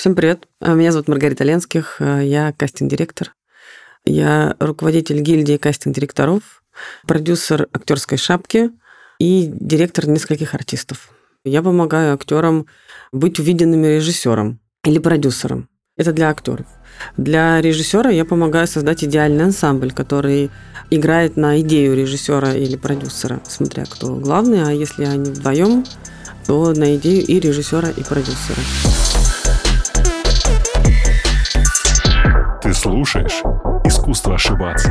Всем привет. А, меня зовут Маргарита Ленских. А, я кастинг-директор. Я руководитель гильдии кастинг-директоров, продюсер актерской шапки и директор нескольких артистов. Я помогаю актерам быть увиденными режиссером или продюсером. Это для актеров. Для режиссера я помогаю создать идеальный ансамбль, который играет на идею режиссера или продюсера, смотря кто главный, а если они вдвоем, то на идею и режиссера, и продюсера. Слушаешь «Искусство ошибаться».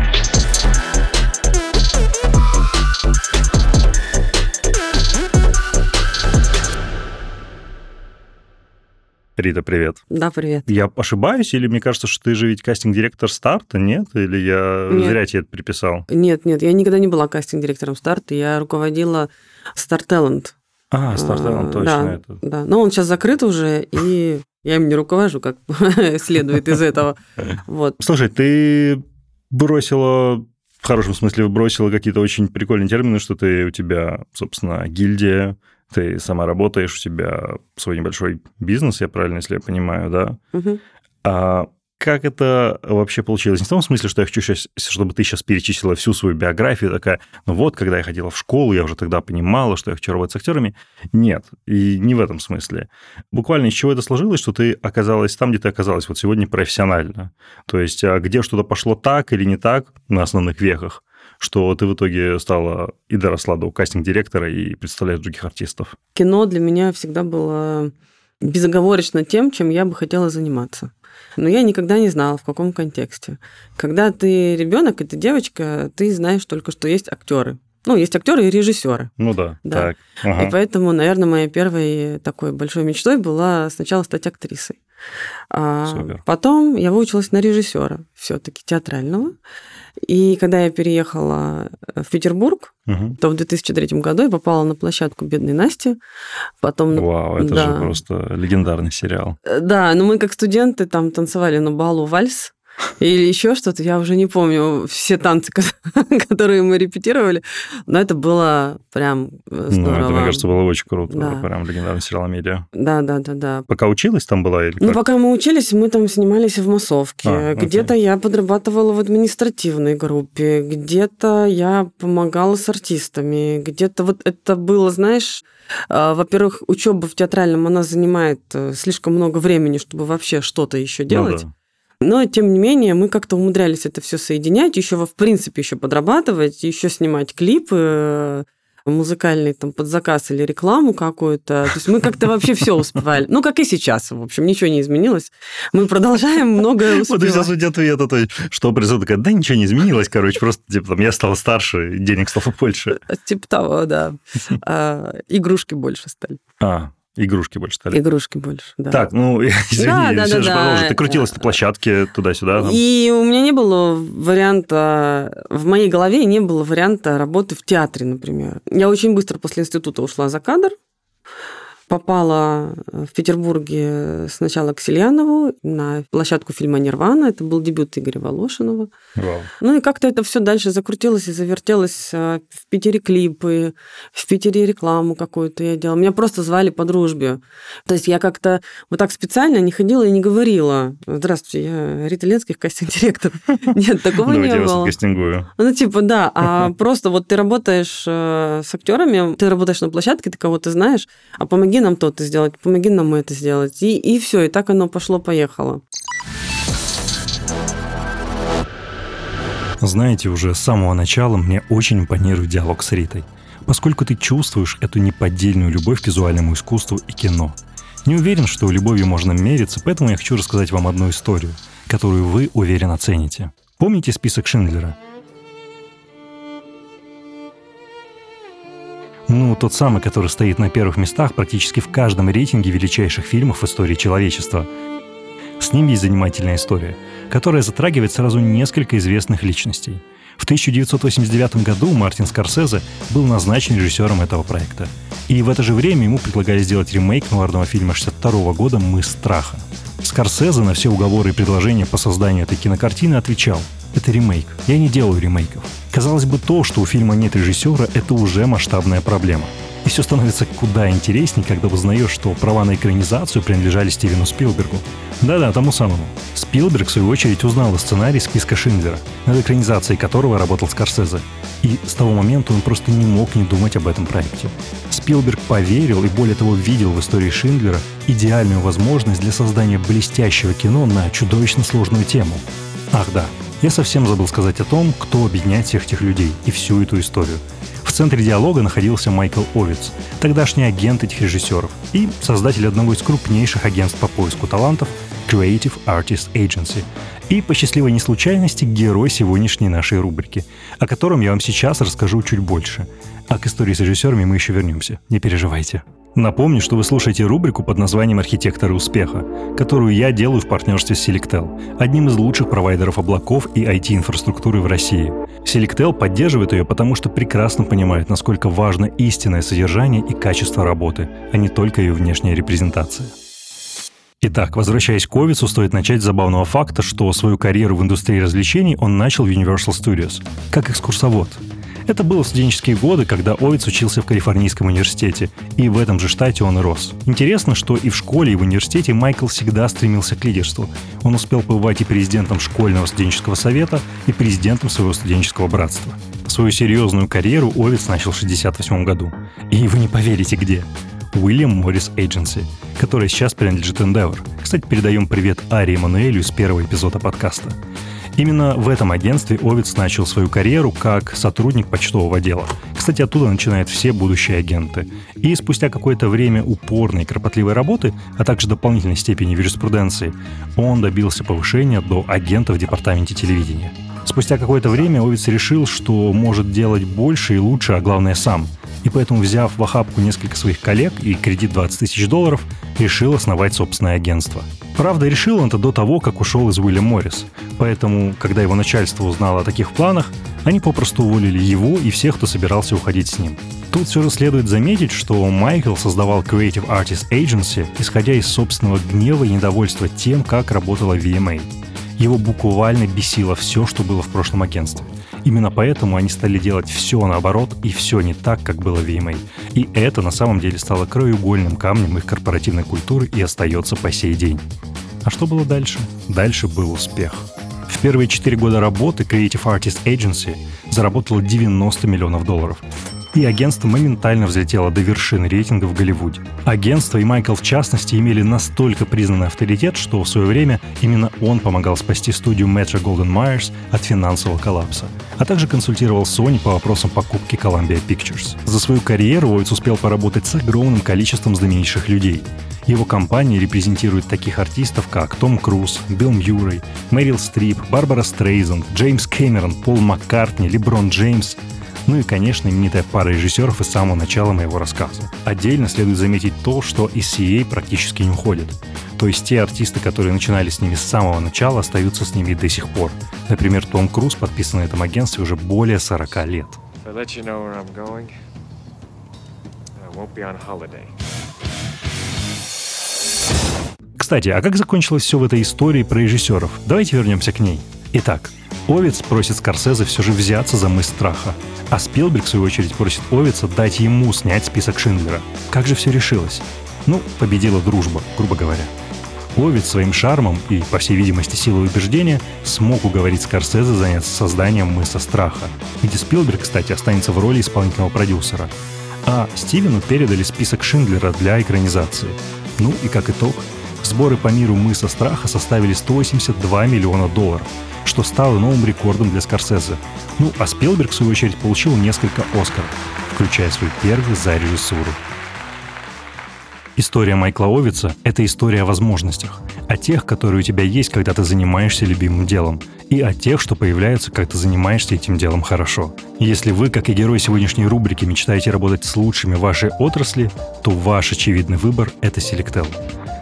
Рита, привет. Да, привет. Я ошибаюсь, или мне кажется, что ты же ведь кастинг-директор старта, нет? Или я нет. зря тебе это приписал? Нет, нет, я никогда не была кастинг-директором старта, я руководила Star Talent. А, Star Talent, точно. Да, это. да. Но он сейчас закрыт уже, и я им не руковожу, как следует из этого. Вот. Слушай, ты бросила в хорошем смысле бросила какие-то очень прикольные термины, что ты у тебя, собственно, гильдия, ты сама работаешь, у тебя свой небольшой бизнес, я правильно, если я понимаю, да? Угу. А как это вообще получилось? Не в том смысле, что я хочу сейчас, чтобы ты сейчас перечислила всю свою биографию, такая, ну вот, когда я ходила в школу, я уже тогда понимала, что я хочу работать с актерами. Нет, и не в этом смысле. Буквально из чего это сложилось, что ты оказалась там, где ты оказалась вот сегодня профессионально. То есть, а где что-то пошло так или не так на основных вехах, что ты в итоге стала и доросла до кастинг-директора и представляешь других артистов? Кино для меня всегда было безоговорочно тем, чем я бы хотела заниматься. Но я никогда не знала, в каком контексте. Когда ты ребенок, это девочка, ты знаешь только, что есть актеры. Ну, есть актеры и режиссеры. Ну да. да. Так. Ага. И поэтому, наверное, моей первой такой большой мечтой была сначала стать актрисой. А Супер. потом я выучилась на режиссера все-таки театрального. И когда я переехала в Петербург, угу. то в 2003 году я попала на площадку «Бедной Насти». Потом... Вау, это да. же просто легендарный сериал. Да, но мы как студенты там танцевали на балу вальс. Или еще что-то, я уже не помню все танцы, которые мы репетировали, но это было прям здорово. Ну, это, мне кажется, было очень круто, Да. прям легендарный сериал «Медиа». Да, да, да, да. Пока училась там была или Ну, пока мы учились, мы там снимались в массовке. А, где-то я подрабатывала в административной группе, где-то я помогала с артистами, где-то вот это было, знаешь, а, во-первых, учеба в театральном, она занимает э, слишком много времени, чтобы вообще что-то еще Ну делать. да. Но, тем не менее, мы как-то умудрялись это все соединять, еще, в принципе, еще подрабатывать, еще снимать клипы, э, музыкальный там под заказ или рекламу какую-то. То есть мы как-то вообще все успевали. Ну, как и сейчас, в общем, ничего не изменилось. Мы продолжаем многое Вот и сейчас успевать. у тебя ответ, а то что произошло, такая, да ничего не изменилось, короче, просто типа там я стала старше, денег стало больше. Типа того, да. А, Игрушки больше стали. А, игрушки больше стали. Игрушки больше, да. Так, ну, извини, Да, да, все да, же да. Ты крутилась на площадке туда-сюда. там. И у меня не было варианта, в моей голове не было варианта работы в театре, например. Я очень быстро после института ушла за кадр, попала в Петербурге сначала к Сельянову на площадку фильма «Нирвана». Это был дебют Игоря Волошинова. Вау. Ну и как-то это все дальше закрутилось и завертелось. А, В Питере клипы, в Питере рекламу какую-то я делала. Меня просто звали по дружбе. То есть я как-то вот так специально не ходила и не говорила. Здравствуйте, я Рита Ленских, кастинг-директор. Нет, такого Давайте не было. Ну, типа, да, а просто вот ты работаешь э, с актерами, ты работаешь на площадке, ты кого-то знаешь, а помоги нам то-то сделать, помоги нам это сделать. И, и все, и так оно пошло-поехало. Знаете, уже с самого начала мне очень импонирует диалог с Ритой, поскольку ты чувствуешь эту неподдельную любовь к визуальному искусству и кино. Не уверен, что любовью можно мериться, поэтому я хочу рассказать вам одну историю, которую вы, уверен, оцените. Помните список Шиндлера? Тот самый, который стоит на первых местах практически в каждом рейтинге величайших фильмов в истории человечества. С ним есть занимательная история, которая затрагивает сразу несколько известных личностей. В 1989 году Мартин Скорсезе был назначен режиссером этого проекта. И в это же время ему предлагали сделать ремейк нуарного фильма 62 года «Мы страха». Скорсезе на все уговоры и предложения по созданию этой кинокартины отвечал «Это ремейк. Я не делаю ремейков». Казалось бы, то, что у фильма нет режиссера, это уже масштабная проблема. И все становится куда интереснее, когда узнаешь, что права на экранизацию принадлежали Стивену Спилбергу. Да-да, тому самому. Спилберг, в свою очередь, узнал сценарий списка Шиндлера, над экранизацией которого работал Скорсезе. И с того момента он просто не мог не думать об этом проекте. Спилберг поверил и более того видел в истории Шиндлера идеальную возможность для создания блестящего кино на чудовищно сложную тему. Ах да, я совсем забыл сказать о том, кто объединяет всех этих людей и всю эту историю. В центре диалога находился Майкл Овиц, тогдашний агент этих режиссеров и создатель одного из крупнейших агентств по поиску талантов Creative Artist Agency и по счастливой неслучайности герой сегодняшней нашей рубрики, о котором я вам сейчас расскажу чуть больше. А к истории с режиссерами мы еще вернемся, не переживайте. Напомню, что вы слушаете рубрику под названием «Архитекторы успеха», которую я делаю в партнерстве с Selectel, одним из лучших провайдеров облаков и IT-инфраструктуры в России. Selectel поддерживает ее, потому что прекрасно понимает, насколько важно истинное содержание и качество работы, а не только ее внешняя репрезентация. Итак, возвращаясь к Овицу, стоит начать с забавного факта, что свою карьеру в индустрии развлечений он начал в Universal Studios, как экскурсовод – это было в студенческие годы, когда Овец учился в Калифорнийском университете, и в этом же штате он и рос. Интересно, что и в школе, и в университете Майкл всегда стремился к лидерству. Он успел побывать и президентом школьного студенческого совета, и президентом своего студенческого братства. Свою серьезную карьеру Овец начал в 1968 году. И вы не поверите где. Уильям Моррис Agency, которая сейчас принадлежит Endeavor. Кстати, передаем привет Ари Эммануэлю с первого эпизода подкаста. Именно в этом агентстве Овец начал свою карьеру как сотрудник почтового дела. Кстати, оттуда начинают все будущие агенты. И спустя какое-то время упорной и кропотливой работы, а также дополнительной степени юриспруденции, он добился повышения до агента в департаменте телевидения. Спустя какое-то время Овец решил, что может делать больше и лучше, а главное сам. И поэтому, взяв в охапку несколько своих коллег и кредит 20 тысяч долларов, решил основать собственное агентство – Правда, решил он это до того, как ушел из Уильям Моррис. Поэтому, когда его начальство узнало о таких планах, они попросту уволили его и всех, кто собирался уходить с ним. Тут все же следует заметить, что Майкл создавал Creative Artist Agency, исходя из собственного гнева и недовольства тем, как работала VMA. Его буквально бесило все, что было в прошлом агентстве. Именно поэтому они стали делать все наоборот и все не так, как было в VMA. И это на самом деле стало краеугольным камнем их корпоративной культуры и остается по сей день. А что было дальше? Дальше был успех. В первые четыре года работы Creative Artist Agency заработала 90 миллионов долларов и агентство моментально взлетело до вершины рейтинга в Голливуде. Агентство и Майкл в частности имели настолько признанный авторитет, что в свое время именно он помогал спасти студию Metro Golden Myers от финансового коллапса, а также консультировал Sony по вопросам покупки Columbia Pictures. За свою карьеру Уойтс успел поработать с огромным количеством знаменитейших людей. Его компания репрезентирует таких артистов, как Том Круз, Билл Мьюррей, Мэрил Стрип, Барбара Стрейзенд, Джеймс Кэмерон, Пол Маккартни, Леброн Джеймс – ну и, конечно, именитая пара режиссеров из самого начала моего рассказа. Отдельно следует заметить то, что из CA практически не уходит. То есть те артисты, которые начинали с ними с самого начала, остаются с ними до сих пор. Например, Том Круз подписан на этом агентстве уже более 40 лет. Кстати, а как закончилось все в этой истории про режиссеров? Давайте вернемся к ней. Итак, Овец просит Скорсезе все же взяться за мыс страха. А Спилберг, в свою очередь, просит Овица дать ему снять список Шиндлера. Как же все решилось? Ну, победила дружба, грубо говоря. Овец своим шармом и, по всей видимости, силой убеждения смог уговорить Скорсезе заняться созданием мыса страха, где Спилберг, кстати, останется в роли исполнительного продюсера. А Стивену передали список Шиндлера для экранизации. Ну и как итог, сборы по миру мыса страха составили 182 миллиона долларов – что стало новым рекордом для Скорсезе. Ну, а Спилберг, в свою очередь, получил несколько Оскаров, включая свой первый за режиссуру. История Майкла Овица – это история о возможностях, о тех, которые у тебя есть, когда ты занимаешься любимым делом, и о тех, что появляются, когда ты занимаешься этим делом хорошо. Если вы, как и герой сегодняшней рубрики, мечтаете работать с лучшими вашей отрасли, то ваш очевидный выбор – это Selectel.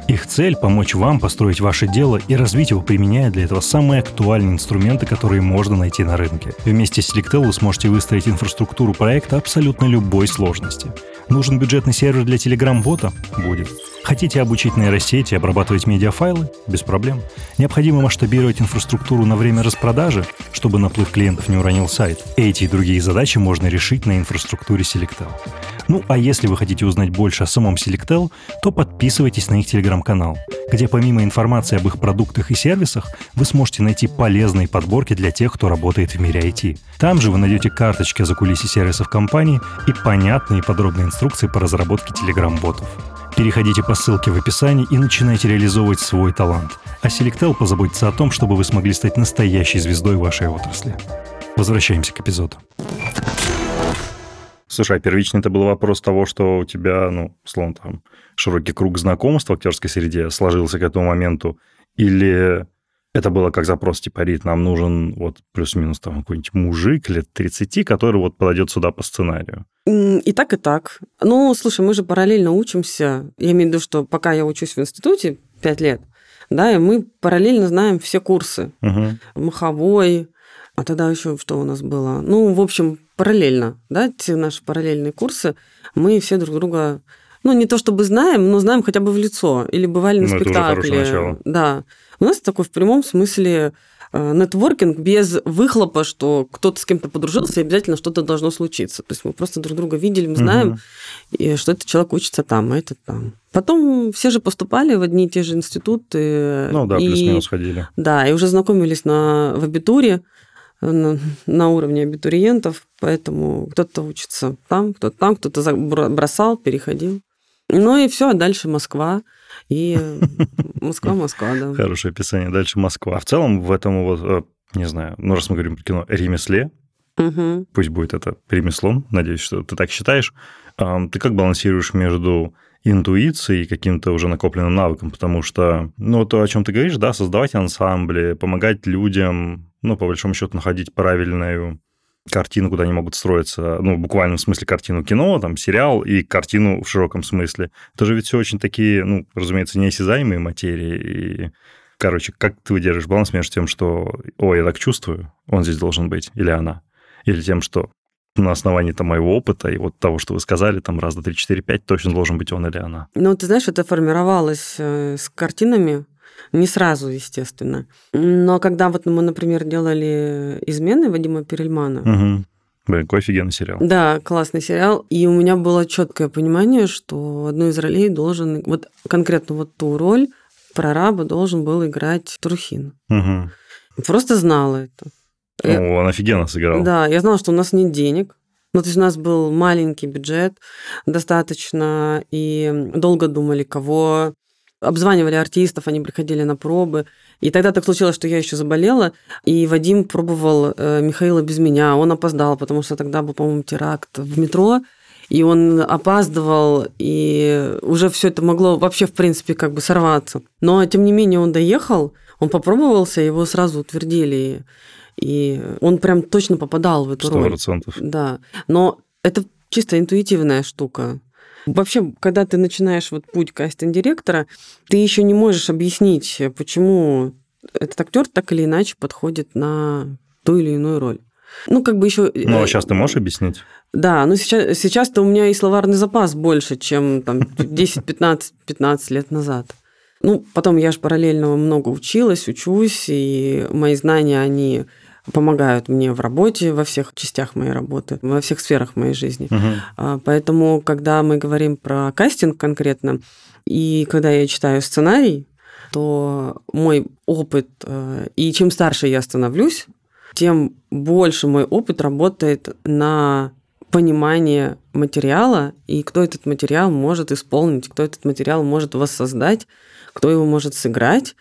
Их цель – помочь вам построить ваше дело и развить его, применяя для этого самые актуальные инструменты, которые можно найти на рынке. Вместе с Selectel вы сможете выстроить инфраструктуру проекта абсолютно любой сложности. Нужен бюджетный сервер для Telegram-бота? Будет. Хотите обучить нейросети обрабатывать медиафайлы? Без проблем. Необходимо масштабировать инфраструктуру на время распродажи, чтобы наплыв клиентов не уронил сайт. Эти и другие задачи можно решить на инфраструктуре Selectel. Ну, а если вы хотите узнать больше о самом Selectel, то подписывайтесь на их телеграм-канал, где помимо информации об их продуктах и сервисах, вы сможете найти полезные подборки для тех, кто работает в мире IT. Там же вы найдете карточки за кулиси сервисов компании и понятные подробные инструкции по разработке телеграм-ботов. Переходите по ссылке в описании и начинайте реализовывать свой талант. А Selectel позаботится о том, чтобы вы смогли стать настоящей звездой вашей отрасли. Возвращаемся к эпизоду. Слушай, а первичный это был вопрос того, что у тебя, ну, словно там, широкий круг знакомств в актерской среде сложился к этому моменту, или это было как запрос, типа, Рит, нам нужен вот плюс-минус там какой-нибудь мужик лет 30, который вот подойдет сюда по сценарию. И так, и так. Ну, слушай, мы же параллельно учимся. Я имею в виду, что пока я учусь в институте 5 лет, да, и мы параллельно знаем все курсы. Угу. Маховой, а тогда еще что у нас было? Ну, в общем, параллельно, да, те наши параллельные курсы, мы все друг друга ну, не то чтобы знаем, но знаем хотя бы в лицо. Или бывали на Ну, это уже спектакле. Да. У нас такой в прямом смысле э, нетворкинг без выхлопа, что кто-то с кем-то подружился, и обязательно что-то должно случиться. То есть мы просто друг друга видели, мы знаем, Мгм. и что этот человек учится там, а этот там. Потом все же поступали в одни и те же институты. Ну да, и- плюс-минус ходили. Да, и уже знакомились на, в абитуре, на, на уровне абитуриентов, поэтому кто-то учится там, кто-то там, кто-то бросал, переходил. Ну и все, а дальше Москва. И Москва, Москва, да. Хорошее описание. Дальше Москва. А в целом в этом вот, э, не знаю, ну раз мы говорим про кино, ремесле, Мгм. пусть будет это ремеслом, надеюсь, что ты так считаешь, ты как балансируешь между интуицией и каким-то уже накопленным навыком, потому что, ну, то, о чем ты говоришь, да, создавать ансамбли, помогать людям, ну, по большому счету, находить правильную картину, куда они могут строиться, ну, в буквальном смысле картину кино, там, сериал и картину в широком смысле. Это же ведь все очень такие, ну, разумеется, неосязаемые материи. И, короче, как ты выдерживаешь баланс между тем, что, ой, я так чувствую, он здесь должен быть, или она, или тем, что на основании там, моего опыта и вот того, что вы сказали, там раз, два, три, четыре, пять, точно должен быть он или она. Ну, ты знаешь, это формировалось э, с картинами не сразу, естественно. Но когда вот мы, например, делали «Измены» Вадима Перельмана, Угу. Блин, какой офигенный сериал. Да, классный сериал. И у меня было четкое понимание, что одну из ролей должен... Вот конкретно вот ту роль прораба должен был играть Трухин. Угу. Просто знала это. Э, Ну, он офигенно сыграл. Да, я знала, что у нас нет денег. Ну, то есть у нас был маленький бюджет достаточно, и долго думали, кого обзванивали артистов, они приходили на пробы. И тогда так случилось, что я еще заболела, и Вадим пробовал э, Михаила без меня. Он опоздал, потому что тогда был, по-моему, теракт в метро, и он опаздывал, и уже все это могло вообще, в принципе, как бы сорваться. Но, тем не менее, он доехал, он попробовался, его сразу утвердили. И он прям точно попадал в эту Сто роль. процентов. Да. Но это чисто интуитивная штука. Вообще, когда ты начинаешь вот путь кастинг-директора, ты еще не можешь объяснить, почему этот актер так или иначе подходит на ту или иную роль. Ну, как бы еще... Ну, а сейчас ты можешь объяснить? Да, но сейчас, сейчас-то у меня и словарный запас больше, чем там 10-15-15 лет назад. Ну, потом я же параллельно много училась, учусь, и мои знания, они помогают мне в работе, во всех частях моей работы, во всех сферах моей жизни. Угу. Поэтому, когда мы говорим про кастинг конкретно, и когда я читаю сценарий, то мой опыт, э, и чем старше я становлюсь, тем больше мой опыт работает на понимание материала и кто этот материал может исполнить, кто этот материал может воссоздать, кто его может сыграть.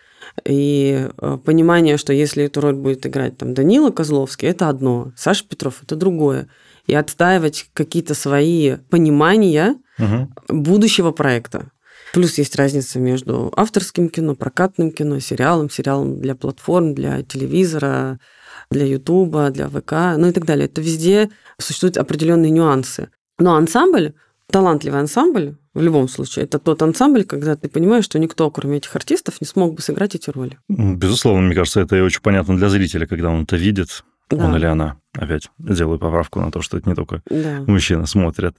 И э, понимание, что если эту роль будет играть там Данила Козловский, это одно, Саша Петров это другое. И отстаивать какие-то свои понимания Угу. будущего проекта. Плюс есть разница между авторским кино, прокатным кино, сериалом, сериалом для платформ, для телевизора, для Ютуба, для ВК, ну и так далее. Это везде существуют определенные нюансы. Но ансамбль, талантливый ансамбль, в любом случае, это тот ансамбль, когда ты понимаешь, что никто, кроме этих артистов, не смог бы сыграть эти роли. Безусловно, мне кажется, это и очень понятно для зрителя, когда он это видит. Да. Он или она. Опять делаю поправку на то, что это не только Да. мужчины смотрят.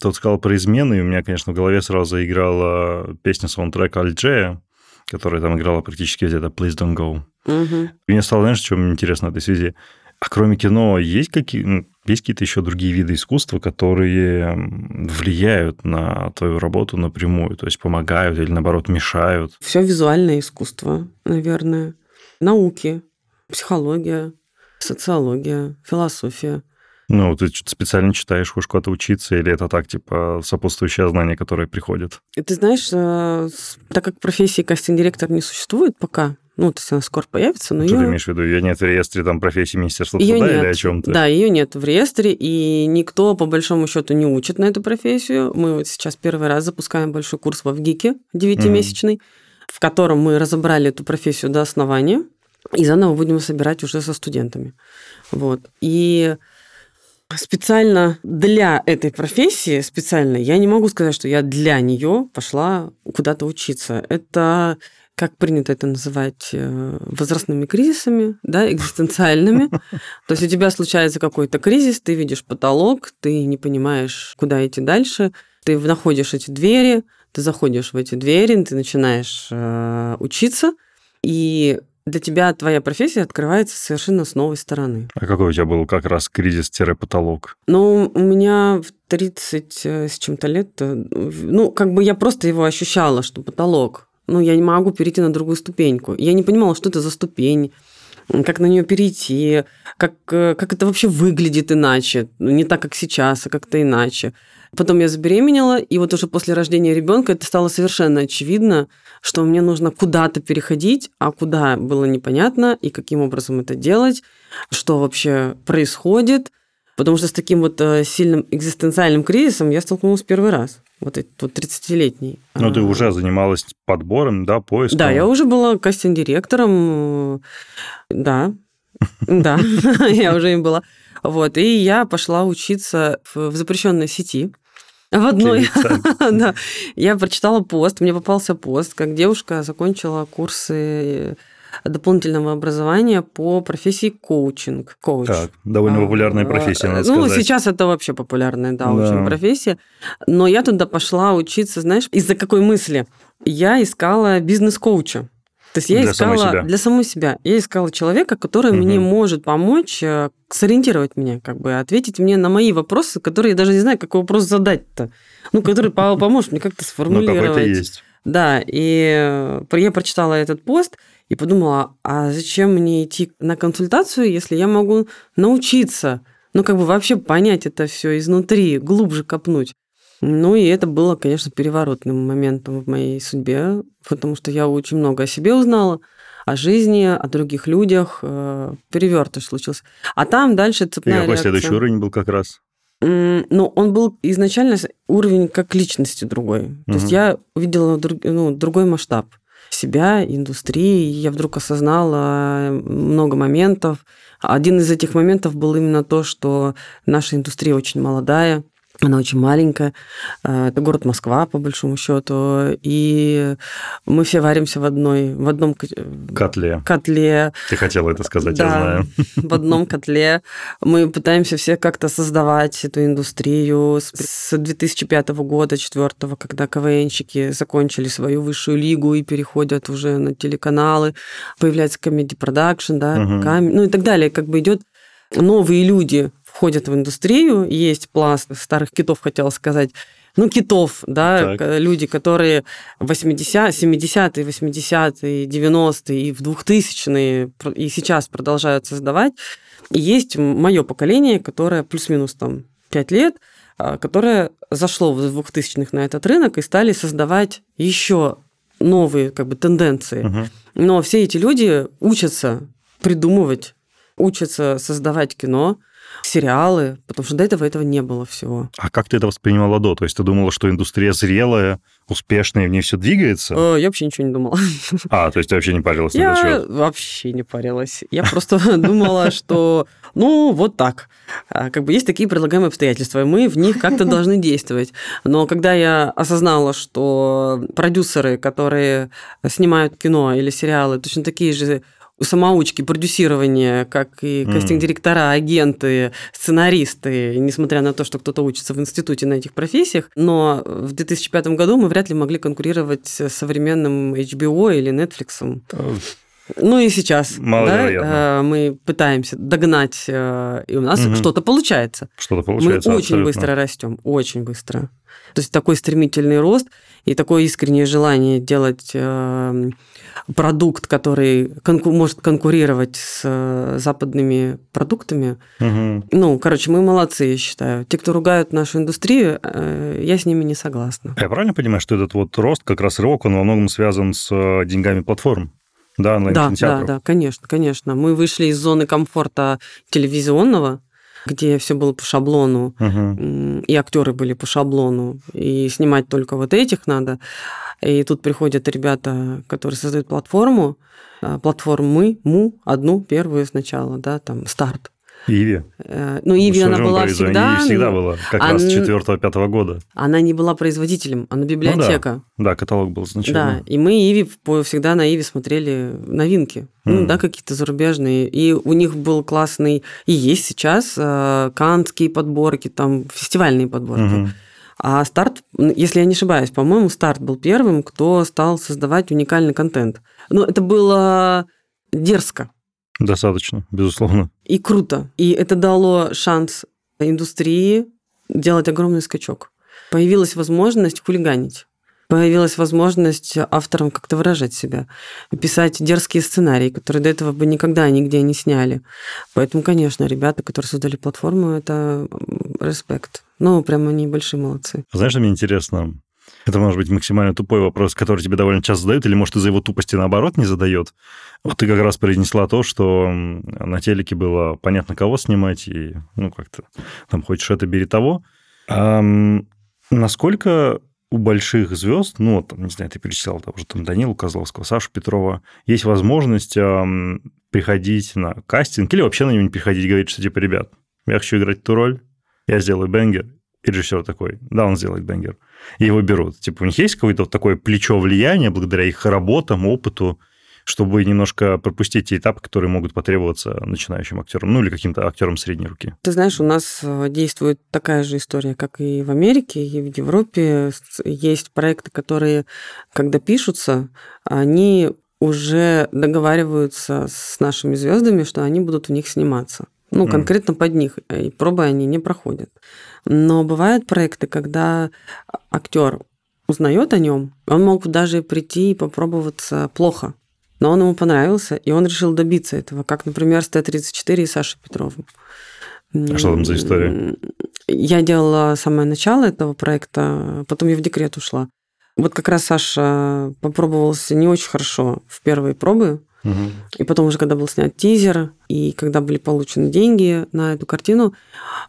Тот сказал про измены, и у меня, конечно, в голове сразу заиграла песня саундтрека Альджея, которая там играла практически где-то «Please don't go». И мне стало, знаешь, что интересно в этой связи? А кроме кино, есть, какие, ну, есть какие-то еще другие виды искусства, которые влияют на твою работу напрямую, то есть помогают или, наоборот, мешают? Все визуальное искусство, наверное. Науки, психология, социология, философия. Ну, ты специально читаешь, хочешь куда-то учиться, или это так, типа, сопутствующее знание, которое приходит? Ты знаешь, э, так как профессии кастинг-директор не существует пока, ну, то есть она скоро появится, но что ее... ты имеешь в виду? Ее нет в реестре там профессии Министерства Ее труда нет. или о чем-то? Да, ее нет в реестре, и никто, по большому счету, не учит на эту профессию. Мы вот сейчас первый раз запускаем большой курс в ВГИКе, девятимесячный, в котором мы разобрали эту профессию до основания, и заново будем собирать уже со студентами. Вот. И специально для этой профессии, специально, я не могу сказать, что я для нее пошла куда-то учиться. Это как принято это называть, э, возрастными кризисами, да, экзистенциальными. То есть у тебя случается какой-то кризис, ты видишь потолок, ты не понимаешь, куда идти дальше, ты находишь эти двери, ты заходишь в эти двери, ты начинаешь э, учиться, и для тебя твоя профессия открывается совершенно с новой стороны. А какой у тебя был как раз кризис-потолок? Ну, у меня в 30 э, с чем-то лет, ну, как бы я просто его ощущала, что потолок. Ну, я не могу перейти на другую ступеньку. Я не понимала, что это за ступень, как на нее перейти, как, э, как это вообще выглядит иначе. Ну, Не так, как сейчас, а как-то иначе. Потом я забеременела, и вот уже после рождения ребенка это стало совершенно очевидно, что мне нужно куда-то переходить, а куда было непонятно, и каким образом это делать, что вообще происходит. Потому что с таким вот э, сильным экзистенциальным кризисом я столкнулась первый раз. Вот этот вот 30-летний. Ну, ты А, уже занималась подбором, да, поиском? Да, я уже была кастинг-директором. э, Да, да, я уже им была. Вот, и я пошла учиться в запрещенной сети. В одной, да, я прочитала пост, мне попался пост, как девушка закончила курсы дополнительного образования по профессии коучинг. Коуч. Так, довольно популярная А, профессия, надо ну, сказать. сейчас это вообще популярная, да, Да. очень профессия. Но я туда пошла учиться, знаешь, из-за какой мысли? Я искала бизнес-коуча. То есть я Для самой искала себя. для самой себя. Я искала человека, который Мгм. мне может помочь э, сориентировать меня, как бы ответить мне на мои вопросы, которые я даже не знаю, какой вопрос задать-то. Ну, который по- поможет мне как-то Ну, сформулировать. какой-то есть. Да, и э, я прочитала этот пост и подумала, а зачем мне идти на консультацию, если я могу научиться, ну, как бы вообще понять это все изнутри, глубже копнуть. Ну, и это было, конечно, переворотным моментом в моей судьбе, потому что я очень много о себе узнала, о жизни, о других людях. э, Перевертыш случился. А там дальше И цепная какой реакция. следующий уровень был как раз? Ну, он был изначально уровень как личности другой. То есть я увидела друг- ну, другой масштаб себя, индустрии. и Я вдруг осознала много моментов. Один из этих моментов был именно то, что наша индустрия очень молодая, она очень маленькая. Э, Это город Москва, по большому счету. И мы все варимся в одной, в одном ко- Котле. котле, Ты хотела это сказать, я да, знаю. в одном котле. Мы пытаемся все как-то создавать эту индустрию с, с 2005 года, 2004, когда КВНщики закончили свою высшую лигу и переходят уже на телеканалы, появляется комедий продакшн, да, Мгм. кам- ну и так далее. Как бы идет новые люди входят в индустрию, есть пласт старых китов, хотела сказать, ну, китов, да, Так. люди, которые 80, 70-е, 80-е, 90-е и в 2000-е пр- и сейчас продолжают создавать. И есть мое поколение, которое плюс-минус там 5 лет, а, которое зашло в 2000-х на этот рынок и стали создавать еще новые как бы тенденции. Мгм. Но все эти люди учатся придумывать, учатся создавать кино, сериалы, потому что до этого этого не было всего. А как ты это воспринимала до? То есть ты думала, что индустрия зрелая, успешная, в ней все двигается? Э, Я вообще ничего не думала. А, то есть ты вообще не парилась на этот Я счет? вообще не парилась. Я просто думала, что ну вот так. А, Как бы есть такие предлагаемые обстоятельства, и мы в них как-то должны действовать. Но когда я осознала, что продюсеры, которые снимают кино или сериалы, точно такие же самоучки продюсирования, как и кастинг-директора, агенты, сценаристы, несмотря на то, что кто-то учится в институте на этих профессиях. Но в 2005 году мы вряд ли могли конкурировать с современным HBO или Netflix. Ну и сейчас да, мы пытаемся догнать, и у нас угу. что-то получается. Что-то получается. Мы очень быстро растем, очень быстро. То есть такой стремительный рост и такое искреннее желание делать э, продукт, который конку- может конкурировать с э, западными продуктами. Угу. Ну, короче, мы молодцы, я считаю. Те, кто ругают нашу индустрию, э, я с ними не согласна. Я правильно понимаю, что этот вот рост, как раз рывок, он во многом связан с э, деньгами платформ? Да, да, да, да, конечно, конечно. Мы вышли из зоны комфорта телевизионного, где все было по шаблону, угу. и актеры были по шаблону, и снимать только вот этих надо. И тут приходят ребята, которые создают платформу, а, платформы, му, одну, первую сначала, да, там, старт. Иви. Э, ну, Иви она была всегда. Иви всегда была, как она, раз с 4-5 года. Она не была производителем, она библиотека. Ну, да. да, каталог был изначально. Да, и мы Иви всегда на Иви смотрели новинки, mm. ну, да, какие-то зарубежные. И у них был классный, и есть сейчас, э, канские подборки, там, фестивальные подборки. Mm-hmm. А старт, если я не ошибаюсь, по-моему, старт был первым, кто стал создавать уникальный контент. Ну, это было дерзко. Достаточно, безусловно. И круто. И это дало шанс индустрии делать огромный скачок. Появилась возможность хулиганить. Появилась возможность авторам как-то выражать себя, писать дерзкие сценарии, которые до этого бы никогда нигде не сняли. Поэтому, конечно, ребята, которые создали платформу, это респект. Ну, прям они большие молодцы. Знаешь, что мне интересно? Это может быть максимально тупой вопрос, который тебе довольно часто задают, или, может, из-за его тупости наоборот не задает. Вот ты как раз произнесла то, что на телеке было понятно, кого снимать, и, ну, как-то там хочешь это, бери того. А, насколько у больших звезд, ну, вот, не знаю, ты перечислял того же там Данилу Козловского, Сашу Петрова, есть возможность эм, приходить на кастинг или вообще на него не приходить говорить, что, типа, ребят, я хочу играть эту роль, я сделаю бенгер, и режиссер такой, да, он сделает бенгер. И его берут. Типа, у них есть какое-то такое плечо влияния благодаря их работам, опыту, чтобы немножко пропустить те этапы, которые могут потребоваться начинающим актерам, ну или каким-то актерам средней руки. Ты знаешь, у нас э, действует такая же история, как и в Америке, и в Европе. Есть проекты, которые, когда пишутся, они уже договариваются с нашими звездами, что они будут в них сниматься. Ну, конкретно mm. под них. И пробы они не проходят. Но бывают проекты, когда актер узнает о нем, он мог даже прийти и попробоваться плохо. Но он ему понравился, и он решил добиться этого, как, например, с Т-34 и Сашей Петровым. А что там за история? Я делала самое начало этого проекта, потом я в декрет ушла. Вот как раз Саша попробовался не очень хорошо в первые пробы, и потом уже, когда был снят тизер, и когда были получены деньги на эту картину,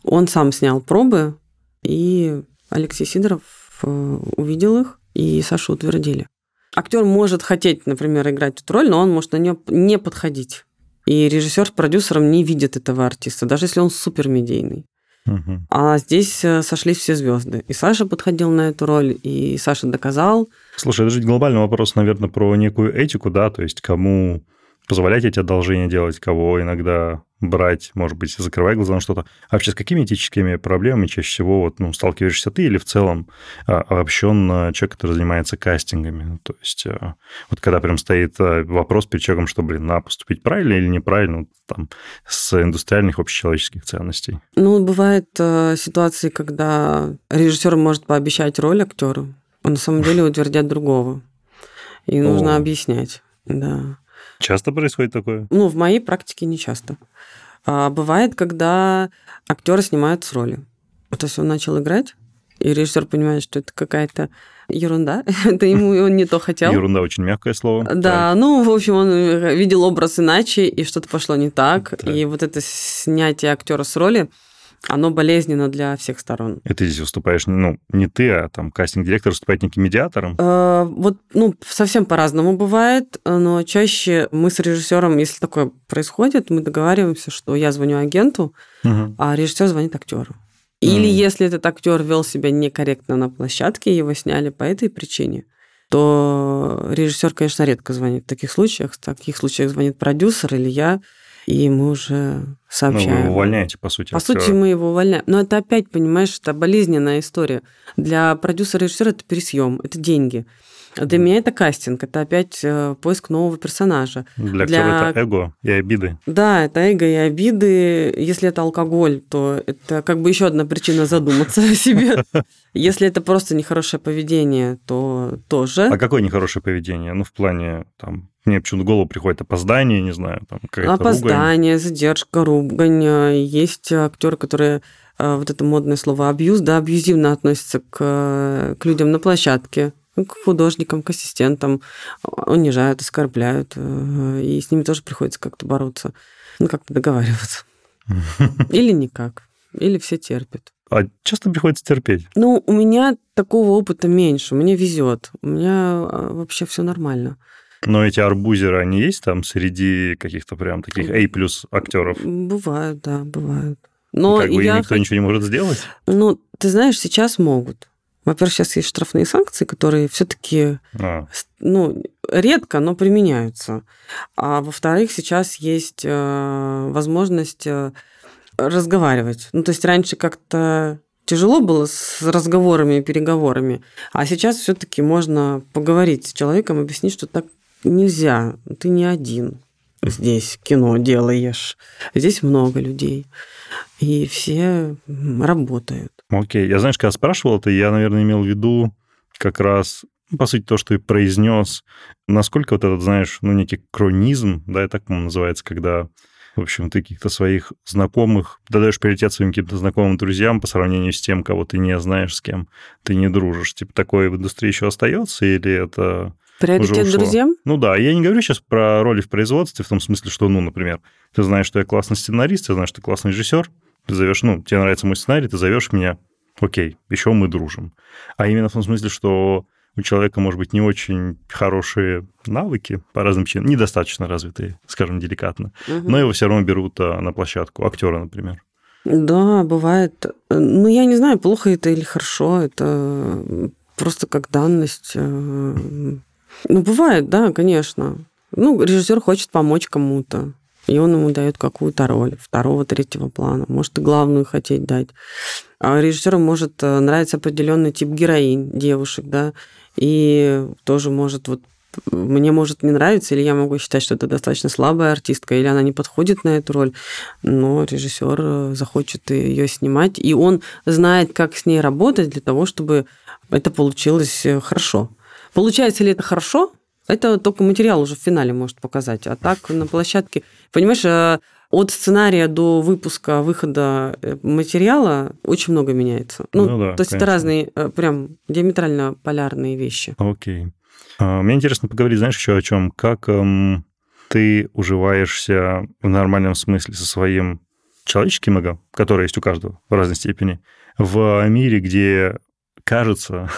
он сам снял пробы, и Алексей Сидоров э, увидел их, и Сашу утвердили. Актер может хотеть, например, играть эту роль, но он может на нее не подходить. И режиссер с продюсером не видит этого артиста, даже если он супер медийный. Угу. А здесь э, сошлись все звезды. И Саша подходил на эту роль, и Саша доказал. Слушай, это же глобальный вопрос, наверное, про некую этику, да, то есть кому позволять эти одолжения делать, кого иногда брать, может быть, закрывая глаза на что-то. А вообще с какими этическими проблемами чаще всего вот, ну, сталкиваешься ты или в целом а, обобщенно человек, который занимается кастингами? То есть а, вот когда прям стоит а, вопрос перед человеком, что, блин, надо поступить правильно или неправильно, там, с индустриальных общечеловеческих ценностей. Ну, бывают ситуации, когда режиссер может пообещать роль актеру, а на самом деле утвердят другого. И нужно объяснять, да. Часто происходит такое? Ну, в моей практике не часто. А бывает, когда актеры снимают с роли. То есть он начал играть, и режиссер понимает, что это какая-то ерунда. это ему он не то хотел. Ерунда очень мягкое слово. Да, ну, в общем, он видел образ иначе, и что-то пошло не так. И вот это снятие актера с роли, оно болезненно для всех сторон. И ты здесь выступаешь, ну, не ты, а там кастинг-директор выступает неким медиатором? Э, вот, ну, совсем по-разному бывает, но чаще мы с режиссером, если такое происходит, мы договариваемся, что я звоню агенту, угу. а режиссер звонит актеру. Или mm. если этот актер вел себя некорректно на площадке, его сняли по этой причине, то режиссер, конечно, редко звонит в таких случаях. В таких случаях звонит продюсер или я, и мы уже сообщаем. Ну, вы увольняете, по сути. По актера. сути, мы его увольняем. Но это опять, понимаешь, это болезненная история. Для продюсера и режиссера это пересъем, это деньги. Для меня это кастинг, это опять э, поиск нового персонажа. Для, Для... это эго и обиды. Да, это эго и обиды. Если это алкоголь, то это как бы еще одна причина задуматься о себе. Если это просто нехорошее поведение, то тоже. А какое нехорошее поведение? Ну, в плане, там, мне почему-то в голову приходит опоздание, не знаю, там какая-то Опоздание, ругань. задержка, ругань. Есть актеры, которые э, вот это модное слово абьюз, да, абьюзивно относятся к, к людям на площадке, к художникам, к ассистентам, унижают, оскорбляют, э, и с ними тоже приходится как-то бороться, ну, как-то договариваться. Или никак, или все терпят. А часто приходится терпеть? Ну, у меня такого опыта меньше, мне везет, у меня а, вообще все нормально. Но эти арбузеры, они есть там среди каких-то прям таких A плюс актеров? Бывают, да, бывают. Но как бы я... никто ничего не может сделать? Ну, ты знаешь, сейчас могут. Во-первых, сейчас есть штрафные санкции, которые все-таки а. ну, редко, но применяются. А во-вторых, сейчас есть э, возможность э, разговаривать. Ну, то есть раньше как-то тяжело было с разговорами и переговорами, а сейчас все-таки можно поговорить с человеком, объяснить, что так нельзя, ты не один здесь кино делаешь. Здесь много людей, и все работают. Окей. Я, знаешь, когда спрашивал это, я, наверное, имел в виду как раз, ну, по сути, то, что ты произнес, насколько вот этот, знаешь, ну, некий кронизм, да, это так, по называется, когда в общем, ты каких-то своих знакомых, даешь приоритет своим каким-то знакомым друзьям по сравнению с тем, кого ты не знаешь, с кем ты не дружишь. Типа такое в индустрии еще остается или это Приоритет друзьям? Ну да, я не говорю сейчас про роли в производстве, в том смысле, что, ну, например, ты знаешь, что я классный сценарист, ты знаешь, что ты классный режиссер, ты зовешь, ну, тебе нравится мой сценарий, ты зовешь меня, окей, еще мы дружим. А именно в том смысле, что у человека, может быть, не очень хорошие навыки по разным причинам, недостаточно развитые, скажем, деликатно, угу. но его все равно берут а, на площадку, актера, например. Да, бывает. Ну, я не знаю, плохо это или хорошо, это просто как данность. Ну, бывает, да, конечно. Ну, режиссер хочет помочь кому-то и он ему дает какую-то роль второго, третьего плана, может и главную хотеть дать. А режиссеру может э, нравиться определенный тип героинь, девушек, да, и тоже может вот мне может не нравиться, или я могу считать, что это достаточно слабая артистка, или она не подходит на эту роль, но режиссер э, захочет ее снимать, и он знает, как с ней работать для того, чтобы это получилось э, хорошо. Получается ли это хорошо? Это только материал уже в финале может показать. А так на площадке, понимаешь, э, от сценария до выпуска, выхода э, материала очень много меняется. Ну, ну да, то есть конечно. это разные, э, прям диаметрально полярные вещи. Окей. А, мне интересно поговорить, знаешь, еще о чем? Как эм, ты уживаешься в нормальном смысле со своим человеческим эго, которое есть у каждого в разной степени, в мире, где кажется,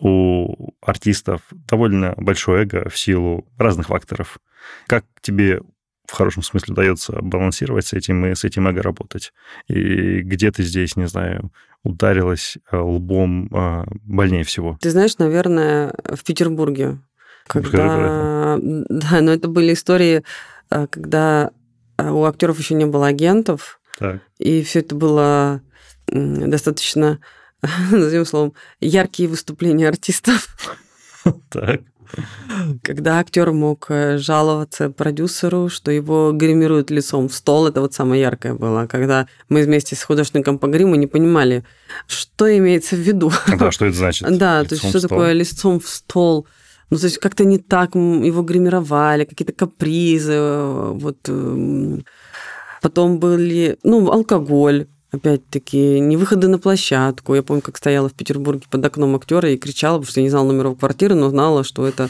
у артистов довольно большое эго в силу разных факторов. Как тебе в хорошем смысле удается балансировать с этим и с этим эго работать? И где ты здесь, не знаю, ударилась э, лбом э, больнее всего? Ты знаешь, наверное, в Петербурге. Когда... Да, но это были истории, э, когда у актеров еще не было агентов, так. и все это было достаточно назовем словом, яркие выступления артистов. Так. Когда актер мог э, жаловаться продюсеру, что его гримируют лицом в стол, это вот самое яркое было. Когда мы вместе с художником по гриму не понимали, что имеется в виду. Да, что это значит? Да, то есть что такое лицом в стол. Ну, то есть как-то не так его гримировали, какие-то капризы. Э, вот. Эм, потом были, ну, алкоголь опять-таки, не выходы на площадку. Я помню, как стояла в Петербурге под окном актера и кричала, потому что я не знала номеров квартиры, но знала, что это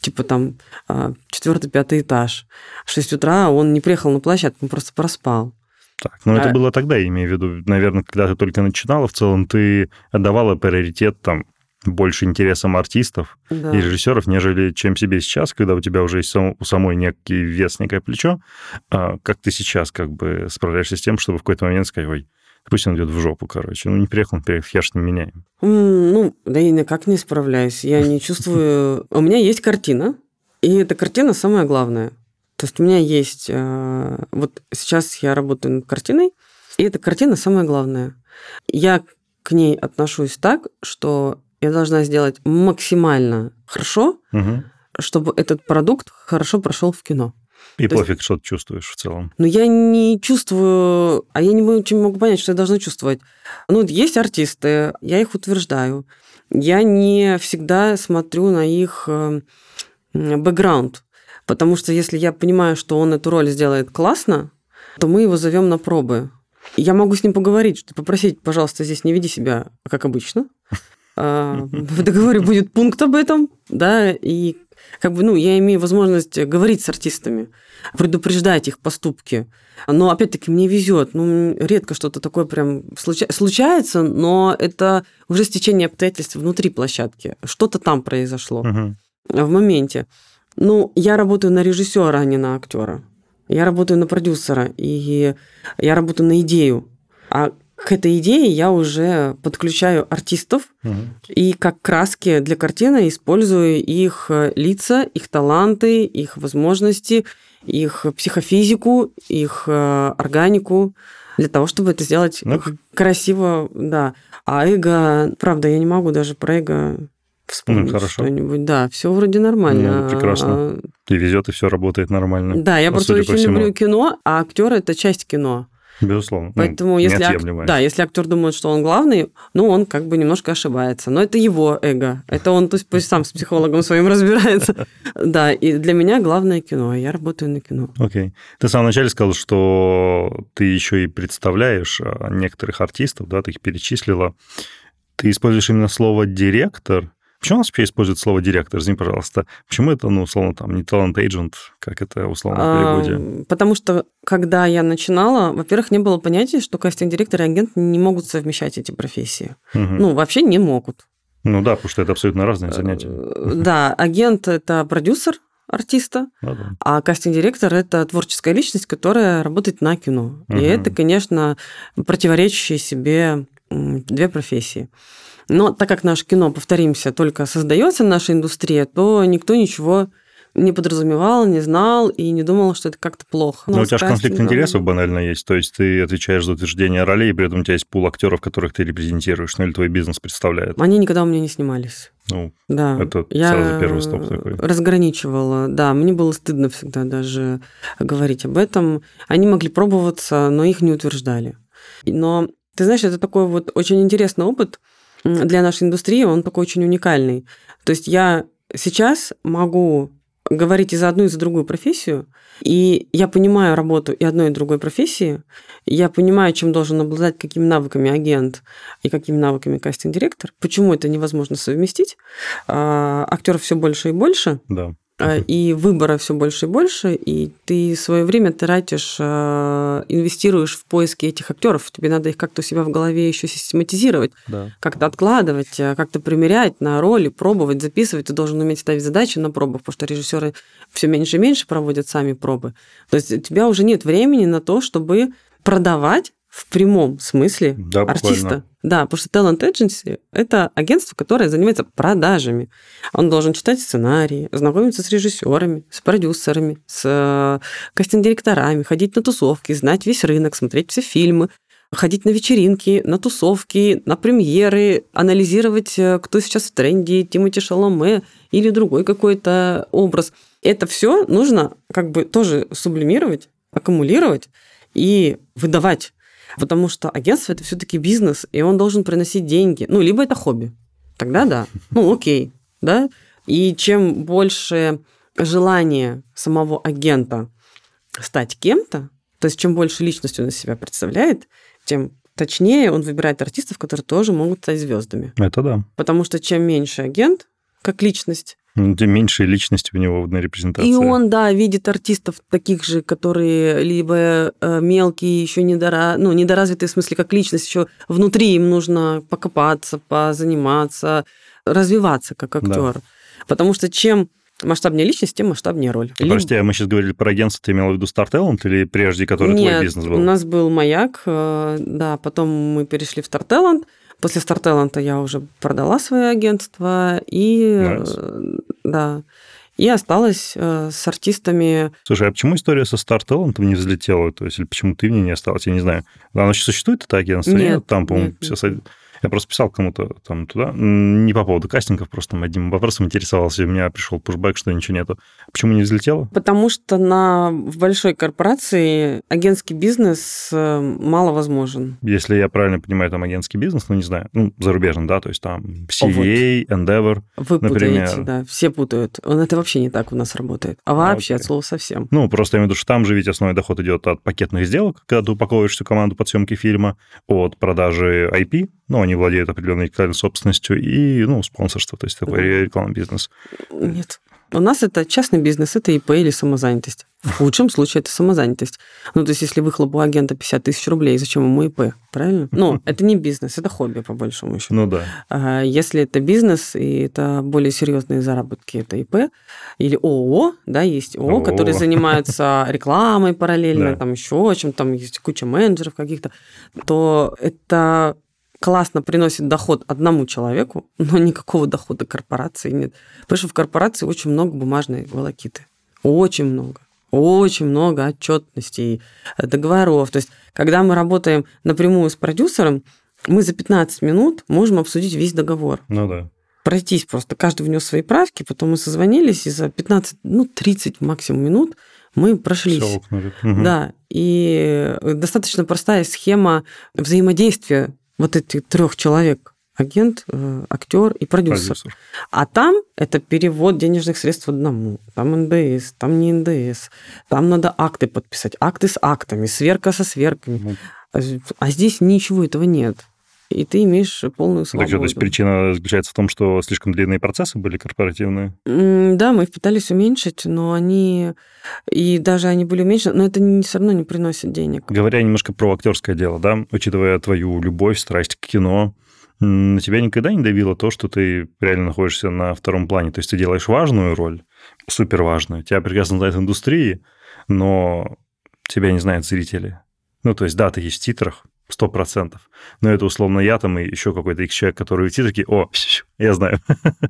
типа там а, четвертый, пятый этаж. В 6 утра он не приехал на площадку, он просто проспал. Так, ну а... это было тогда, я имею в виду, наверное, когда ты только начинала, в целом ты отдавала приоритет там больше интересам артистов да. и режиссеров, нежели чем себе сейчас, когда у тебя уже есть сам, у самой некий вес, некое плечо. А как ты сейчас как бы справляешься с тем, чтобы в какой-то момент сказать, ой, Пусть он идет в жопу, короче. Ну, не приехал, он хер не меняем. Ну, да я никак не справляюсь. Я не чувствую... У меня есть картина, и эта картина самая главная. То есть у меня есть... Э, вот сейчас я работаю над картиной, и эта картина самая главная. Я к ней отношусь так, что я должна сделать максимально хорошо, угу. чтобы этот продукт хорошо прошел в кино. И То пофиг, есть... что ты чувствуешь в целом. Ну, я не чувствую, а я не очень могу понять, что я должна чувствовать. Ну, есть артисты, я их утверждаю. Я не всегда смотрю на их э, бэкграунд. Потому что если я понимаю, что он эту роль сделает классно, то мы его зовем на пробы. Я могу с ним поговорить, что попросить, пожалуйста, здесь не веди себя как обычно. А, в договоре будет пункт об этом, да, и как бы, ну, я имею возможность говорить с артистами, предупреждать их поступки. Но, опять-таки, мне везет. Ну, редко что-то такое прям случа... случается, но это уже стечение обстоятельств внутри площадки. Что-то там произошло угу. в моменте. Ну, я работаю на режиссера, а не на актера. Я работаю на продюсера, и я работаю на идею. А к этой идее я уже подключаю артистов угу. и как краски для картины использую их э, лица, их таланты, их возможности, их психофизику, их э, органику для того, чтобы это сделать ну, красиво, да. А эго, правда, я не могу даже про эго вспомнить ну, что-нибудь. Да, все вроде нормально. Ну, прекрасно. А, и везет, и все работает нормально. Да, я ну, просто очень люблю кино, а актер это часть кино. Безусловно. Поэтому ну, если, ак... да, если актер думает, что он главный, ну, он как бы немножко ошибается. Но это его эго. Это он пусть, пусть сам с психологом своим разбирается. Да, и для меня главное кино. Я работаю на кино. Окей. Ты в самом начале сказал, что ты еще и представляешь а, некоторых артистов, да, ты их перечислила. Ты используешь именно слово «директор», Почему у нас вообще используют слово директор? Извини, пожалуйста. Почему это, ну, условно, там, не талант agent, как это условно в переводе? А, потому что, когда я начинала, во-первых, не было понятия, что кастинг-директор и агент не могут совмещать эти профессии. Угу. Ну, вообще не могут. Ну да, потому что это абсолютно разные занятия. Э, да, агент – это продюсер, артиста, а, да. а кастинг-директор это творческая личность, которая работает на кино. Угу. И это, конечно, противоречащие себе две профессии. Но так как наше кино, повторимся, только создается наша индустрия, то никто ничего не подразумевал, не знал и не думал, что это как-то плохо. Но, Но у тебя же конфликт интересов банально есть. То есть ты отвечаешь за утверждение ролей, и при этом у тебя есть пул актеров, которых ты репрезентируешь, ну или твой бизнес представляет. Они никогда у меня не снимались. Ну, да. это я сразу первый стоп такой. разграничивала, да. Мне было стыдно всегда даже говорить об этом. Они могли пробоваться, но их не утверждали. Но, ты знаешь, это такой вот очень интересный опыт, для нашей индустрии он такой очень уникальный. То есть я сейчас могу говорить и за одну, и за другую профессию, и я понимаю работу и одной, и другой профессии, я понимаю, чем должен обладать, какими навыками агент и какими навыками кастинг-директор, почему это невозможно совместить. А, актеров все больше и больше. Да. А, и выбора все больше и больше, и ты свое время тратишь, а, инвестируешь в поиски этих актеров. Тебе надо их как-то у себя в голове еще систематизировать, да. как-то откладывать, а, как-то примерять на роли, пробовать, записывать. Ты должен уметь ставить задачи на пробах, потому что режиссеры все меньше и меньше проводят сами пробы. То есть у тебя уже нет времени на то, чтобы продавать в прямом смысле да, артиста. Буквально. Да, потому что Talent Agency – это агентство, которое занимается продажами. Он должен читать сценарии, знакомиться с режиссерами, с продюсерами, с э, кастинг-директорами, ходить на тусовки, знать весь рынок, смотреть все фильмы, ходить на вечеринки, на тусовки, на премьеры, анализировать, э, кто сейчас в тренде, Тимоти Шаломе или другой какой-то образ. Это все нужно как бы тоже сублимировать, аккумулировать и выдавать Потому что агентство это все-таки бизнес, и он должен приносить деньги. Ну, либо это хобби. Тогда да. Ну, окей. Да? И чем больше желание самого агента стать кем-то, то есть чем больше личностью он из себя представляет, тем точнее он выбирает артистов, которые тоже могут стать звездами. Это да. Потому что чем меньше агент, как личность, тем меньше личности у него на репрезентации. И он, да, видит артистов таких же, которые либо э, мелкие, еще недора... ну, недоразвитые, в смысле, как личность, еще внутри им нужно покопаться, позаниматься, развиваться как актер. Да. Потому что чем масштабнее личность, тем масштабнее роль. Либо... Прости, а мы сейчас говорили про агентство, ты имела в виду Star Talent или прежде, который Нет, твой бизнес был? у нас был «Маяк», э, да, потом мы перешли в Star Talent. После Talent я уже продала свое агентство, и... Nice. Да, и осталась э, с артистами. Слушай, а почему история со Star Talent не взлетела? То есть, или почему ты в ней не осталась? Я не знаю. Она еще существует, это агентство? Нет, нет там, по-моему, все. Я просто писал кому-то там туда, не по поводу кастингов, просто там одним вопросом интересовался, и у меня пришел пушбэк, что ничего нету. Почему не взлетело? Потому что на, в большой корпорации агентский бизнес э, мало возможен. Если я правильно понимаю, там агентский бизнес, ну, не знаю, ну, зарубежный, да, то есть там CA, вот. Endeavor, Вы например. путаете, да, все путают. Он это вообще не так у нас работает. А вообще, okay. от слова совсем. Ну, просто я имею в виду, что там же ведь основной доход идет от пакетных сделок, когда ты упаковываешь всю команду под съемки фильма, от продажи IP, ну, они владеют определенной интеллектуальной собственностью и, ну, спонсорство, то есть такой да. рекламный бизнес. Нет. У нас это частный бизнес, это ИП или самозанятость. В лучшем случае это самозанятость. Ну, то есть, если выхлоп у агента 50 тысяч рублей, зачем ему ИП? Правильно? Ну, это не бизнес, это хобби, по большому счету. Ну да. А если это бизнес, и это более серьезные заработки, это ИП или ООО, да, есть ООО, ООО. которые занимаются рекламой параллельно, там еще чем там есть куча менеджеров каких-то, то это классно приносит доход одному человеку, но никакого дохода корпорации нет. Потому что в корпорации очень много бумажной волокиты. Очень много. Очень много отчетностей, договоров. То есть, когда мы работаем напрямую с продюсером, мы за 15 минут можем обсудить весь договор. Ну да. Пройтись просто. Каждый внес свои правки, потом мы созвонились, и за 15, ну, 30 максимум минут мы прошлись. Все угу. Да. И достаточно простая схема взаимодействия вот этих трех человек агент, э, актер и продюсер. продюсер. А там это перевод денежных средств одному. Там НДС, там не НДС. Там надо акты подписать. Акты с актами, сверка со сверками. Угу. А здесь ничего этого нет и ты имеешь полную свободу. Так что, то есть причина заключается в том, что слишком длинные процессы были корпоративные? Да, мы их пытались уменьшить, но они... И даже они были уменьшены, но это не, все равно не приносит денег. Говоря немножко про актерское дело, да, учитывая твою любовь, страсть к кино, на тебя никогда не давило то, что ты реально находишься на втором плане? То есть ты делаешь важную роль, супер важную, тебя прекрасно знают индустрии, но тебя не знают зрители. Ну, то есть, да, ты есть в титрах, сто процентов. Но это условно я там и еще какой-то их человек, который уйти такие, о, я знаю.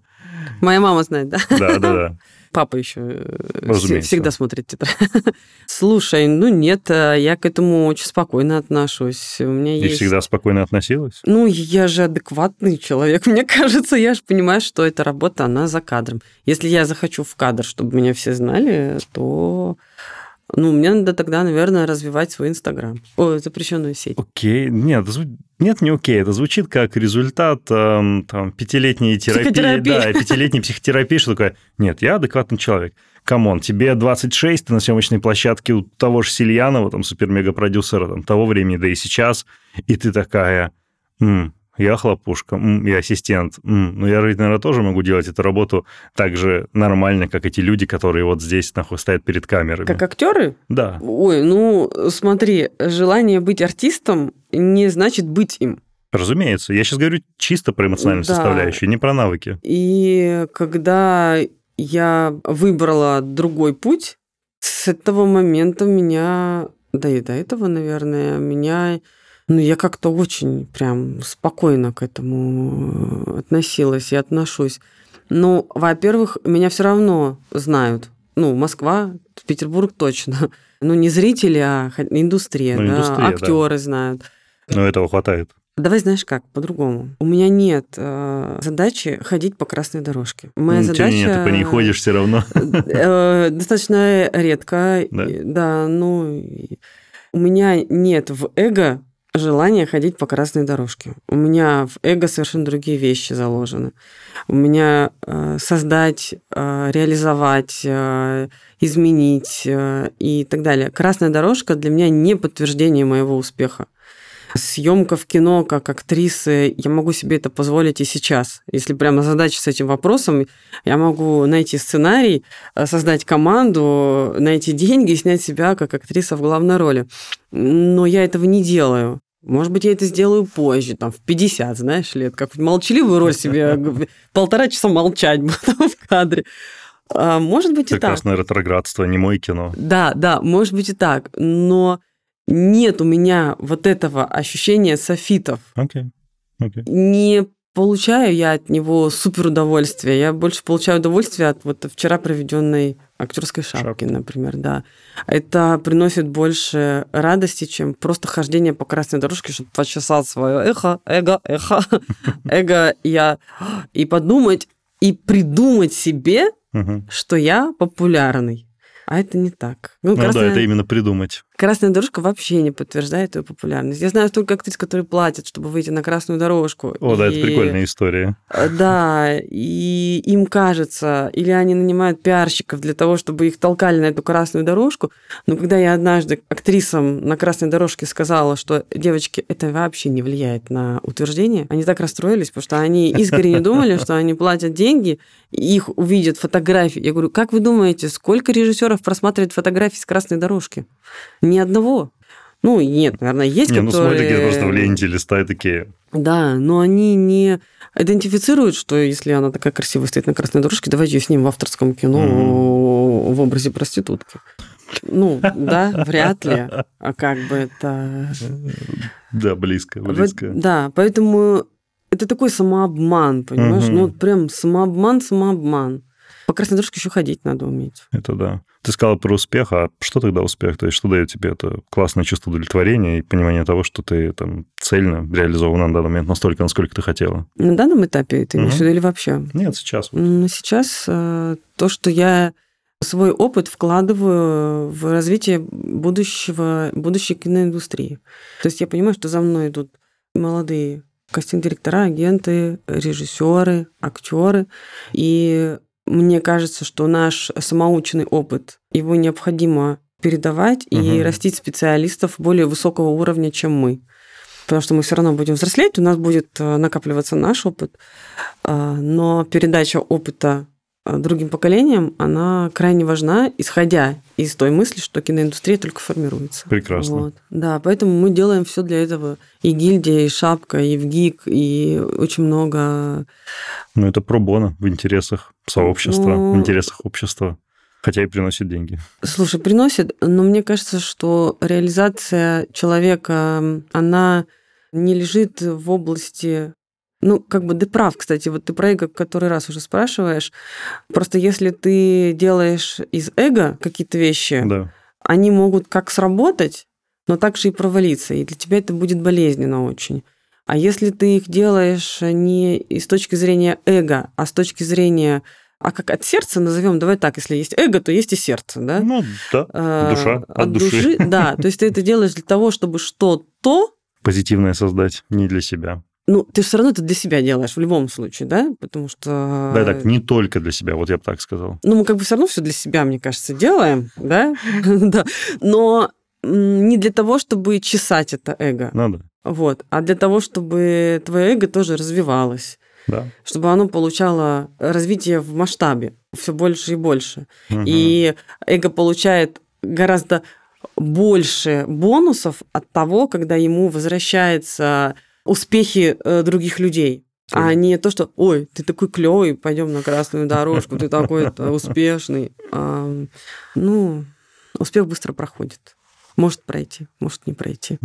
Моя мама знает, да? Да, да, да. Папа еще э, Разумеется. всегда смотрит тетрадь. Слушай, ну нет, э, я к этому очень спокойно отношусь. У меня И есть... всегда спокойно относилась? Ну, я же адекватный человек, мне кажется. Я же понимаю, что эта работа, она за кадром. Если я захочу в кадр, чтобы меня все знали, то ну, мне надо тогда, наверное, развивать свой Инстаграм. О, запрещенную сеть. Окей. Нет, нет, не окей. Это звучит как результат эм, там, пятилетней терапии. Да, пятилетней психотерапии, что такое, нет, я адекватный человек. Come on, тебе 26, ты на съемочной площадке у того же Сильянова, там, супер-мега-продюсера там, того времени, да и сейчас, и ты такая, М, я хлопушка, я ассистент. Ну, я, наверное, тоже могу делать эту работу так же нормально, как эти люди, которые вот здесь нахуй стоят перед камерами. Как актеры? Да. Ой, ну, смотри, желание быть артистом не значит быть им. Разумеется. Я сейчас говорю чисто про эмоциональную да. составляющую, не про навыки. И когда я выбрала другой путь, с этого момента меня, да и до этого, наверное, меня ну, я как-то очень прям спокойно к этому э, относилась и отношусь. Ну, во-первых, меня все равно знают. Ну, Москва, Петербург точно. Ну, не зрители, а индустрия, ну, да, индустрия, актеры да. знают. Но этого хватает. Давай знаешь как, по-другому. У меня нет э, задачи ходить по красной дорожке. Моя ну, задача... Нет, ты по ней ходишь все равно. Э, достаточно редко. Да, да ну... У меня нет в эго желание ходить по красной дорожке. У меня в эго совершенно другие вещи заложены. У меня э, создать, э, реализовать, э, изменить э, и так далее. Красная дорожка для меня не подтверждение моего успеха. Съемка в кино как актрисы, я могу себе это позволить и сейчас. Если прямо задача с этим вопросом, я могу найти сценарий, э, создать команду, найти деньги и снять себя как актриса в главной роли. Но я этого не делаю. Может быть, я это сделаю позже, там, в 50, знаешь, лет, как молчаливую роль себе, полтора часа молчать буду в кадре. А, может быть и так. Прекрасное ретроградство, не мой кино. Да, да, может быть и так. Но нет у меня вот этого ощущения софитов. Окей. окей. Не получаю я от него супер удовольствие. Я больше получаю удовольствие от вот вчера проведенной актерской шапки, Шапки. например, да. Это приносит больше радости, чем просто хождение по красной дорожке, чтобы почесать свое эхо, эго, эхо, эго, я и подумать и придумать себе, что я популярный. А это не так. Ну, Ну да, это именно придумать. Красная дорожка вообще не подтверждает ее популярность. Я знаю только актрис, которые платят, чтобы выйти на красную дорожку. О, да, это И, прикольная история. э, Да, и им кажется, или они нанимают пиарщиков для того, чтобы их толкали на эту красную дорожку. Но когда я однажды актрисам на красной дорожке сказала, что девочки, это вообще не влияет на утверждение, они так расстроились, потому что они искренне думали, что они платят деньги, и их увидят фотографии. Я говорю, как вы думаете, сколько режиссеров просматривает фотографии с красной дорожки? Ни одного. Ну, нет, наверное, есть, Не, ну которые... смотрят просто в ленте, листай такие. Да, но они не идентифицируют, что если она такая красивая стоит на красной дорожке, давайте ее снимем в авторском кино в образе проститутки. Ну, да, вряд ли. А как бы это... Да, близко, близко. да, поэтому это такой самообман, понимаешь? Ну, вот прям самообман, самообман. По красной дорожке еще ходить надо уметь. Это да. Ты сказала про успех, а что тогда успех? То есть что дает тебе это классное чувство удовлетворения и понимание того, что ты там цельно реализована на данный момент настолько, насколько ты хотела? На данном этапе ты имеешь в виду или вообще? Нет, сейчас. вот. М, Сейчас э, то, что я свой опыт вкладываю в развитие будущего, будущей киноиндустрии. То есть я понимаю, что за мной идут молодые кастинг-директора, агенты, режиссеры, актеры. И мне кажется, что наш самоученный опыт, его необходимо передавать и Мгм. растить специалистов более высокого уровня, чем мы. Потому что мы все равно будем взрослеть, у нас будет э, накапливаться наш опыт, а, но передача опыта другим поколениям, она крайне важна, исходя из той мысли, что киноиндустрия только формируется. Прекрасно. Вот. Да, поэтому мы делаем все для этого. И гильдия, и шапка, и в ГИК, и очень много... Ну, это пробона в интересах сообщества, Ну- в интересах общества. Хотя и приносит деньги. Слушай, приносит, но мне кажется, что реализация человека, она не лежит в области ну, как бы ты прав, кстати, вот ты про эго который раз уже спрашиваешь. Просто если ты делаешь из эго какие-то вещи, Да. они могут как сработать, но также и провалиться, и для тебя это будет болезненно очень. А если ты их делаешь не и с точки зрения эго, а с точки зрения, а как от сердца назовем, давай так, если есть эго, то есть и сердце, да? Ну, да. Э, душа, от души. Да, то есть ты это делаешь для того, чтобы что-то, Позитивное создать не для себя. Ну, ты все равно это для себя делаешь в любом случае, да? Потому что... Да, так, не только для себя, вот я бы так сказал. Ну, мы как бы все равно все для себя, мне кажется, делаем, да? Да. Но не для того, чтобы чесать это эго, Надо, вот, а для того, чтобы твое эго тоже развивалось, да. чтобы оно получало развитие в масштабе все больше и больше. И эго получает гораздо больше бонусов от того, когда ему возвращаются успехи э, других людей. А не то, что, ой, ты такой клевый, пойдем на красную дорожку, ты такой э, успешный. А, ну, успех быстро проходит. Может пройти, может не пройти.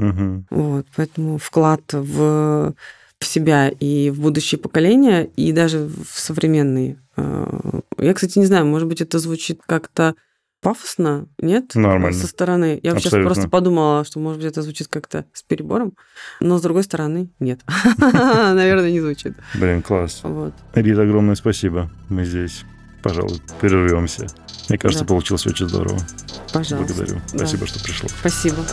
Вот, поэтому вклад в, в себя и в будущее поколения, и даже в современные. э, Я, кстати, не знаю, может быть, это звучит как-то пафосно, нет? Нормально. Со стороны. Я сейчас Абсолютно. просто подумала, что, может быть, это звучит как-то с перебором, но с другой стороны, нет. Наверное, не звучит. Блин, класс. Вот. Рит, огромное спасибо. Мы здесь, пожалуй, прервемся. Мне кажется, Да. получилось очень здорово. Пожалуйста. Благодарю. Да. Спасибо, что пришла. Спасибо.